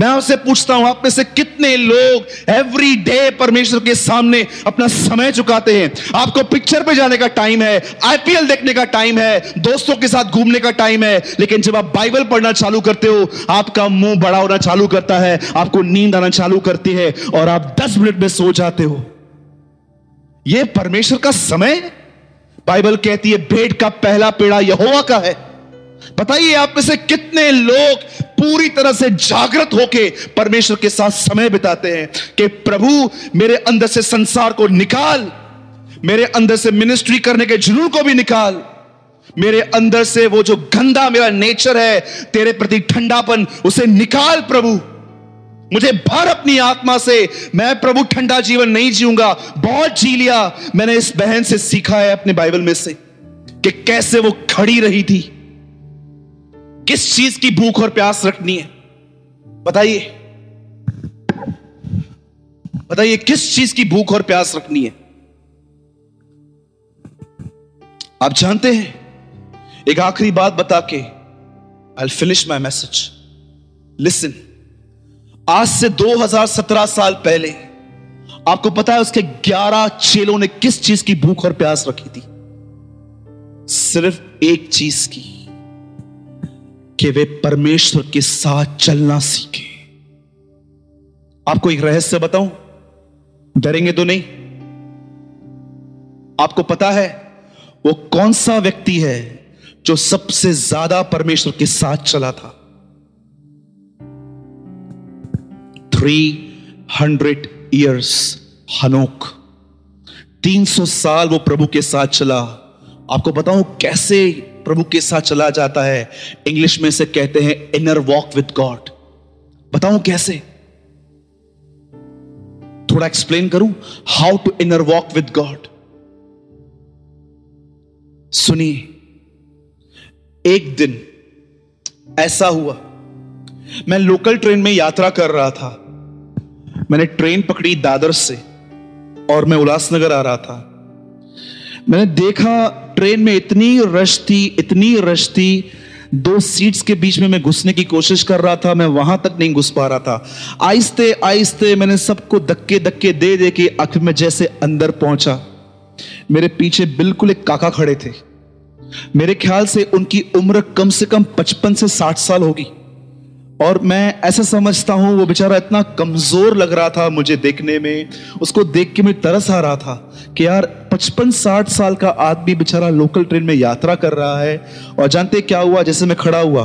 Speaker 1: मैं आपसे पूछता हूँ, आप में से कितने लोग एवरी डे परमेश्वर के सामने अपना समय चुकाते हैं? आपको पिक्चर पे जाने का टाइम है आईपीएल देखने का टाइम है, दोस्तों के साथ घूमने का टाइम है, लेकिन जब आप बाइबल पढ़ना चालू करते हो, आपका मुँह बड़ा होना चालू करता है, आपको नींद आना चालू करती है, और आप दस मिनट में सो जाते हो। यह परमेश्वर का समय? बाइबल कहती है भेड़ का पहला पेड़ा यहोवा का है। बताइए, आप में से कितने लोग पूरी तरह से जागृत होके परमेश्वर के साथ समय बिताते हैं कि प्रभु, मेरे अंदर से संसार को निकाल, मेरे अंदर से मिनिस्ट्री करने के जुनून को भी निकाल, मेरे अंदर से वो जो गंदा मेरा नेचर है, तेरे प्रति ठंडापन, उसे निकाल प्रभु। मुझे भर अपनी आत्मा से, मैं प्रभु ठंडा जीवन नहीं जीऊँगा। बहुत जी लिया, मैंने इस बहन से सीखा है अपने बाइबल में से कि कैसे वो खड़ी रही थी। किस चीज़ की भूख और प्यास रखनी है? बताइए। बताइए, किस चीज़ की भूख और प्यास रखनी है? आप जानते हैं, एक आखिरी बात बता के I finish my message listen आज से 2017 साल पहले, आपको पता है उसके 11 चेलों ने किस चीज़ की भूख और प्यास रखी थी? सिर्फ़ एक चीज़ की। कि वे परमेश्वर के साथ चलना सीखे। आपको एक रहस्य बताऊँ? डरेंगे तो नहीं। आपको पता है, वो कौन सा व्यक्ति है जो सबसे ज़्यादा परमेश्वर के साथ चला था? थ्री हंड्रेड ईयर्स हनोक। तीन सौ साल वो प्रभु के साथ चला। आपको बताऊँ कैसे प्रभु के साथ चला जाता है। इंग्लिश में से कहते हैं इनर वॉक विद गॉड बताऊँ कैसे? थोड़ा एक्सप्लेन करूँ? How to inner walk with God सुनिए। एक दिन ऐसा हुआ। मैं लोकल ट्रेन में यात्रा कर रहा था। मैंने ट्रेन पकड़ी दादर से और मैं उल्लासनगर आ रहा था। मैंने देखा ट्रेन में इतनी रश थी, इतनी रश थी, दो सीट्स के बीच में मैं घुसने की कोशिश कर रहा था, मैं वहाँ तक नहीं घुस पा रहा था। आहिस्ते आहिस्ते मैंने सबको धक्के धक्के दे दे के आखिर में जैसे अंदर पहुँचा। मेरे पीछे बिल्कुल एक काका खड़े थे। मेरे ख्याल से उनकी उम्र कम से कम पचपन से साठ साल होगी। और मैं ऐसा समझता हूँ वो बेचारा इतना कमज़ोर लग रहा था मुझे देखने में। उसको देख के मुझे तरस आ रहा था कि यार पचपन साठ साल का आदमी बेचारा लोकल ट्रेन में यात्रा कर रहा है। और जानते क्या हुआ? जैसे मैं खड़ा हुआ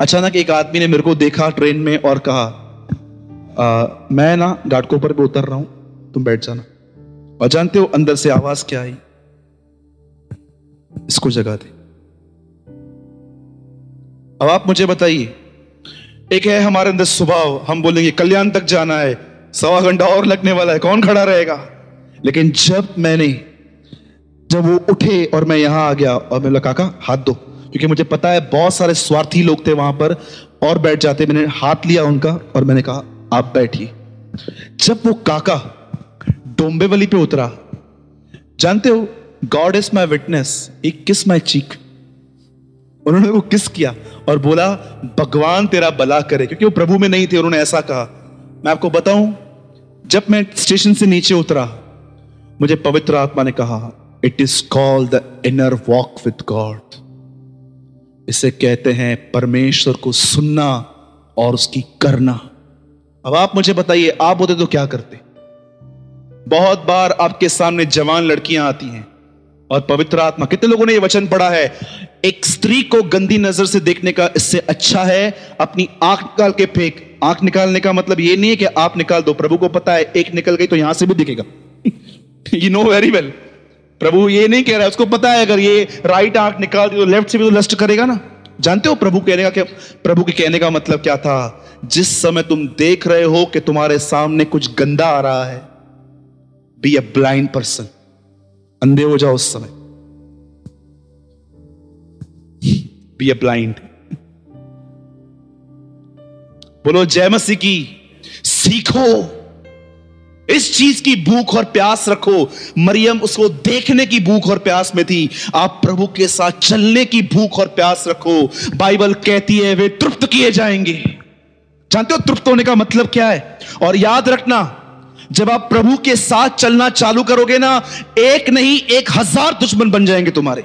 Speaker 1: अचानक एक आदमी ने मेरे को देखा ट्रेन में और कहा आ, मैं ना घाटकों पर भी उतर रहा हूँ तुम बैठ जाना। और जानते हो अंदर से आवाज़ क्या आई? इसको जगा दे। अब आप मुझे बताइए एक है हमारे अंदर स्वभाव। हम बोलेंगे, कल्याण तक जाना है। सवा घंटा और लगने वाला है। कौन खड़ा रहेगा? लेकिन जब मैंने, जब वो उठे और मैं यहाँ आ गया, और मैं बोला, काका, हाथ दो। क्योंकि मुझे पता है बहुत सारे स्वार्थी लोग थे वहाँ पर, और बैठ जाते। मैंने हाथ लिया उनका और मैंने कहा, आप बैठिए। जब वो काका डोंबेवली पे उतरा, जानते हो, गॉड इज़ माई विटनेस। एक किस माई चीक उन्होंने वो किस किया? और बोला, भगवान तेरा भला करे, क्योंकि वो प्रभु में नहीं थे, उन्होंने ऐसा कहा। मैं आपको बताऊँ, जब मैं स्टेशन से नीचे उतरा, मुझे पवित्र आत्मा ने कहा it is called the inner walk with God इसे कहते हैं परमेश्वर को सुनना और उसकी करना। अब आप मुझे बताइए, आप होते तो क्या करते? बहुत बार आपके सामने जवान लड़कियाँ आती हैं। और पवित्र आत्मा। कितने लोगों ने यह वचन पढ़ा है? एक स्त्री को गंदी नज़र से देखने का इससे अच्छा है, अपनी आँख निकाल के फेंक। आँख निकालने का मतलब यह नहीं है कि आप निकाल दो, प्रभु को पता है, एक निकल गई तो यहाँ से भी दिखेगा। यू नो वेरी वेल प्रभु ये नहीं कह रहा है, उसको पता है, अगर ये राइट आँख निकाल दी तो लेफ़्ट से भी तो लस्ट करेगा ना। जानते हो प्रभु कहने का क्या, प्रभु के कहने का मतलब क्या था? जिस समय तुम देख रहे हो कि तुम्हारे सामने कुछ गंदा आ रहा है बी अ ब्लाइंड पर्सन अंधे हो जाओ उस समय। बी अ ब्लाइंड बोलो, जय मसीह की, सीखो। इस चीज़ की भूख और प्यास रखो। मरियम उसको देखने की भूख और प्यास में थी। आप प्रभु के साथ चलने की भूख और प्यास रखो। बाइबल कहती है, वे तृप्त किए जाएँगे। जानते हो तृप्त होने का मतलब क्या है? और याद रखना जब आप प्रभु के साथ चलना चालू करोगे ना, एक नहीं, एक हज़ार दुश्मन बन जाएँगे तुम्हारे।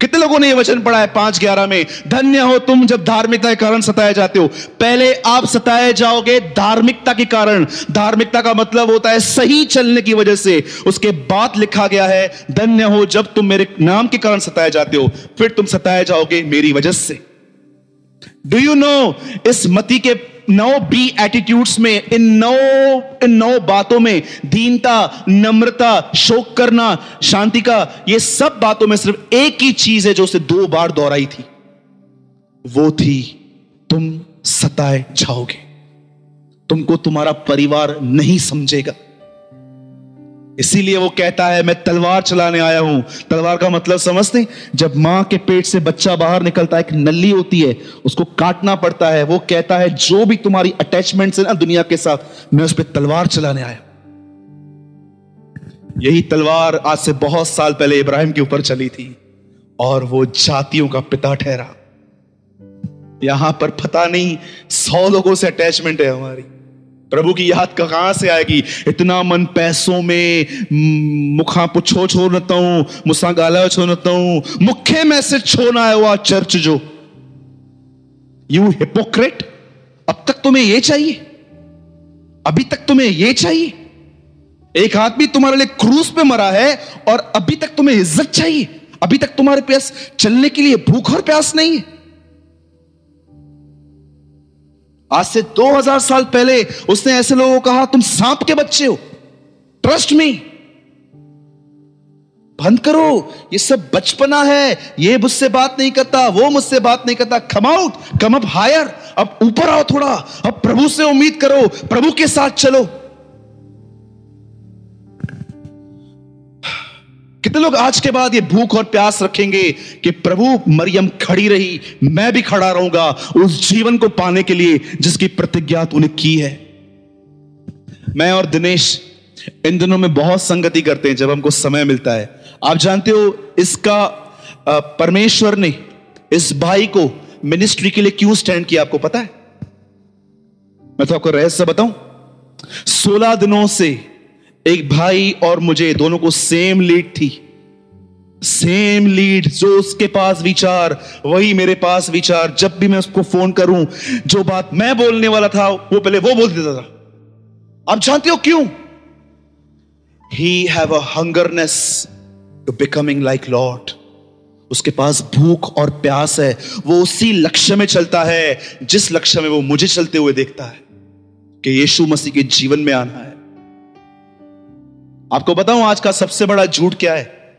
Speaker 1: कितने लोगों ने यह वचन पढ़ा है पाँच ग्यारह में? धन्य हो तुम जब धार्मिकता के कारण सताए जाते हो। पहले आप सताए जाओगे धार्मिकता के कारण। धार्मिकता का मतलब होता है सही चलने की वजह से। उसके बाद लिखा गया है, धन्य हो जब तुम मेरे नाम के कारण सताए जाते हो, फिर तुम सताए जाओगे मेरी वजह से। डू यू नो इस मती के नौ बी एटीट्यूड्स में, इन नौ इन नौ बातों में दीनता, नम्रता, शोक करना, शांति का, ये सब बातों में सिर्फ़ एक ही चीज़ है जो उसे दो बार दोहराई थी। वो थी, तुम सताए जाओगे। तुमको तुम्हारा परिवार नहीं समझेगा। इसीलिए वो कहता है, मैं तलवार चलाने आया हूँ। तलवार का मतलब समझते जब माँ के पेट से बच्चा बाहर निकलता है, एक नली होती है, उसको काटना पड़ता है, वो कहता है, जो भी तुम्हारी अटैचमेंट है ना दुनिया के साथ, मैं उस पर तलवार चलाने आया यही तलवार आज से बहुत साल पहले इब्राहिम के ऊपर चली थी, और वो जातियों का पिता ठहरा। यहाँ पर पता नहीं, सौ लोगों से अटैचमेंट है हमारी। प्रभु की याद कहाँ से आएगी? इतना मन पैसों में मुखा पुछो छोड़ता हूँ मुसा गाला मुख्य मैसेज छोड़ना है हुआ चर्च जो। यू हिपोक्रेट अब तक तुम्हें यह चाहिए? अभी तक तुम्हें यह चाहिए? एक आदमी तुम्हारे लिए क्रूज पे मरा है और अभी तक तुम्हें इज़्ज़त चाहिए? अभी तक तुम्हारे पास चलने के लिए भूख और प्यास नहीं है? आज से 2000 साल पहले उसने ऐसे लोगों को कहा, तुम सांप के बच्चे हो। ट्रस्ट मी बंद करो। ये सब बचपना है। ये मुझसे बात नहीं करता, वो मुझसे बात नहीं करता। Come out come up higher अब ऊपर आओ थोड़ा। अब प्रभु से उम्मीद करो। प्रभु के साथ चलो। कितने लोग आज के बाद ये भूख और प्यास रखेंगे कि प्रभु मरियम खड़ी रही, मैं भी खड़ा रहूँगा उस जीवन को पाने के लिए जिसकी प्रतिज्ञा तूने की है। मैं और दिनेश इन दिनों में बहुत संगति करते हैं जब हमको समय मिलता है। आप जानते हो इसका परमेश्वर ने इस भाई को मिनिस्ट्री के लिए क्यों स्टैंड किया, आपको पता है? मैं तो आपको रहस्य बताऊँ। सोलह दिनों से एक भाई और मुझे, दोनों को सेम लीड थी। सेम लीड जो उसके पास विचार, वही मेरे पास विचार। जब भी मैं उसको फ़ोन करूँ, जो बात मैं बोलने वाला था, वो पहले वो बोल देता था। आप जानते हो क्यों? He have a hungerness to becoming like Lord उसके पास भूख और प्यास है। वो उसी लक्ष्य में चलता है, जिस लक्ष्य में वो मुझे चलते हुए देखता है, कि यीशु मसीह के जीवन में आना है। आपको बताऊँ, आज का सबसे बड़ा झूठ क्या है?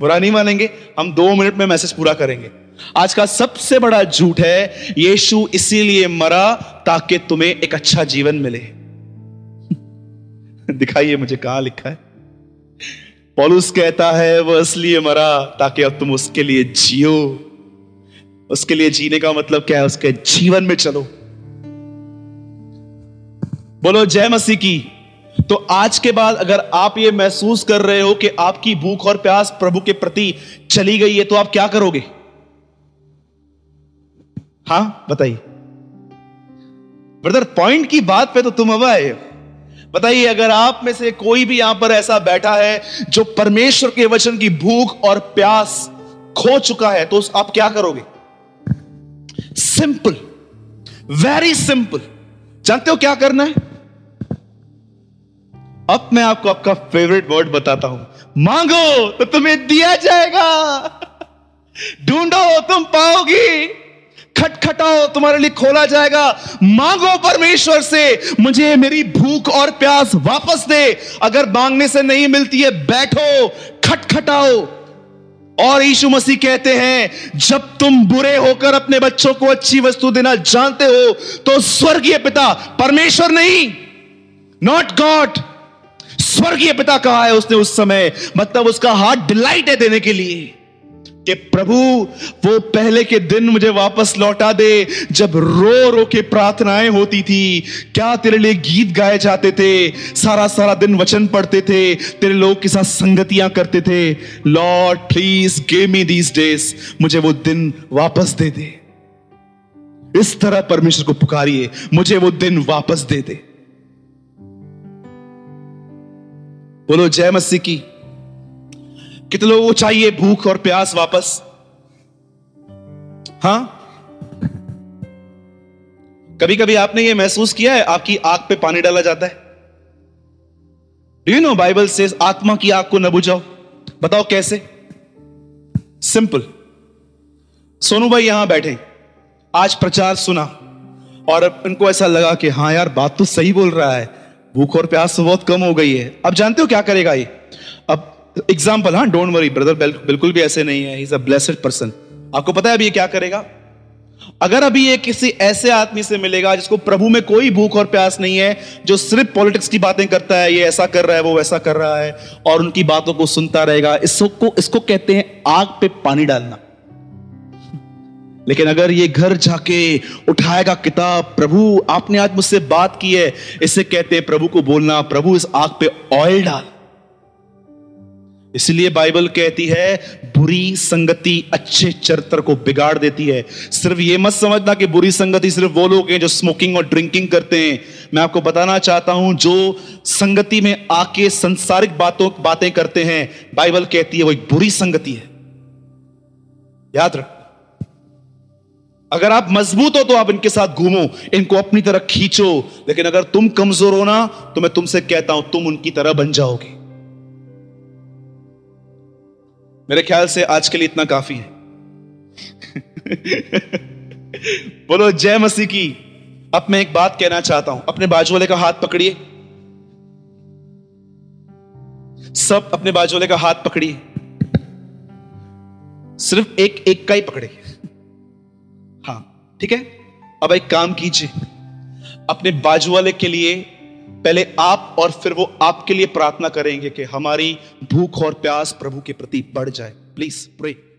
Speaker 1: बुरा नहीं मानेंगे, हम दो मिनट में मैसेज पूरा करेंगे। आज का सबसे बड़ा झूठ है, यीशु इसीलिए मरा ताकि तुम्हें एक अच्छा जीवन मिले। दिखाइए मुझे कहा लिखा है। पॉलुस कहता है, वह इसलिए मरा ताकि अब तुम उसके लिए जियो। उसके लिए जीने का मतलब क्या है? उसके जीवन में चलो। बोलो, जय मसीह की। तो आज के बाद अगर आप ये महसूस कर रहे हो कि आपकी भूख और प्यास प्रभु के प्रति चली गई है तो आप क्या करोगे? हाँ, बताइए। ब्रदर, पॉइंट की बात पे तो तुम अब आए बताइए, अगर आप में से कोई भी यहाँ पर ऐसा बैठा है जो परमेश्वर के वचन की भूख और प्यास खो चुका है तो आप क्या करोगे? सिंपल वेरी सिंपल जानते हो क्या करना है? अब मैं आपको आपका फेवरेट वर्ड बताता हूँ। मांगो तो तुम्हें दिया जाएगा। ढूंढो, तुम पाओगी। खटखटाओ, तुम्हारे लिए खोला जाएगा। मांगो परमेश्वर से। मुझे मेरी भूख और प्यास वापस दे। अगर मांगने से नहीं मिलती है, बैठो, खटखटाओ। और यीशु मसीह कहते हैं, जब तुम बुरे होकर अपने बच्चों को अच्छी वस्तु देना जानते हो तो स्वर्गीय पिता, परमेश्वर नहीं। नॉट गॉड स्वर्गीय पिता कहा है उसने उस समय मतलब उसका हाथ डिलाइट है देने के लिए, कि प्रभु, वो पहले के दिन मुझे वापस लौटा दे, जब रो रो के प्रार्थनाएँ होती थी, क्या तेरे लिए गीत गाए जाते थे, सारा सारा दिन वचन पढ़ते थे, तेरे लोग के साथ संगतियाँ करते थे, Lord, please gave me these days, मुझे वो दिन वापस दे दे। इस तरह परमेश्वर को पुकारिए, मुझे वो दिन वापस दे दे। बोलो, जय मसीह की। कितने लोगों को चाहिए भूख और प्यास वापस? हाँ? कभी कभी आपने ये महसूस किया है, आपकी आग पे पानी डाला जाता है? डू यू नो बाइबल से आत्मा की आग को न बुझाओ। बताओ कैसे? सिंपल सोनू भाई यहाँ बैठे आज प्रचार सुना। और इनको ऐसा लगा कि हाँ यार, बात तो सही बोल रहा है। भूख और प्यास तो बहुत कम हो गई है। अब जानते हो क्या करेगा ये? अब एग्ज़ाम्पल हाँ डोंट वरी ब्रदर बिल्कुल भी ऐसे नहीं है इज़ अ ब्लेसड पर्सन आपको पता है अभी ये क्या करेगा? अगर अभी ये किसी ऐसे आदमी से मिलेगा जिसको प्रभु में कोई भूख और प्यास नहीं है, जो सिर्फ़ पॉलिटिक्स की बातें करता है, ये ऐसा कर रहा है, वो वैसा कर रहा है, और उनकी बातों को सुनता रहेगा, इसको इसको कहते हैं आग पे पानी डालना। लेकिन अगर ये घर जाके उठाएगा किताब, प्रभु, आपने आज मुझसे बात की है, इसे कहते हैं प्रभु को बोलना, प्रभु इस आग पे ऑयल डाल। इसलिए बाइबल कहती है, बुरी संगति अच्छे चरित्र को बिगाड़ देती है। सिर्फ़ ये मत समझना कि बुरी संगति सिर्फ़ वो लोग हैं जो स्मोकिंग और ड्रिंकिंग करते हैं। मैं आपको बताना चाहता हूँ, जो संगति में आके संसारिक बातों, बातें करते हैं, बाइबल कहती है वो एक बुरी संगति है। याद रख। अगर आप मज़बूत हो तो आप इनके साथ घूमो, इनको अपनी तरह खींचो। लेकिन अगर तुम कमज़ोर हो ना तो मैं तुमसे कहता हूँ, तुम उनकी तरह बन जाओगे। मेरे ख्याल से आज के लिए इतना काफ़ी है। बोलो, जय मसीह की। अब मैं एक बात कहना चाहता हूँ, अपने बाजू वाले का हाथ पकड़िए। सब अपने बाजू वाले का हाथ पकड़िए। सिर्फ़ एक एक का ही पकड़िए। हाँ ठीक है? अब एक काम कीजिए। अपने बाजू वाले के लिए पहले आप और फिर वो आपके लिए प्रार्थना करेंगे कि हमारी भूख और प्यास प्रभु के प्रति बढ़ जाए। Please pray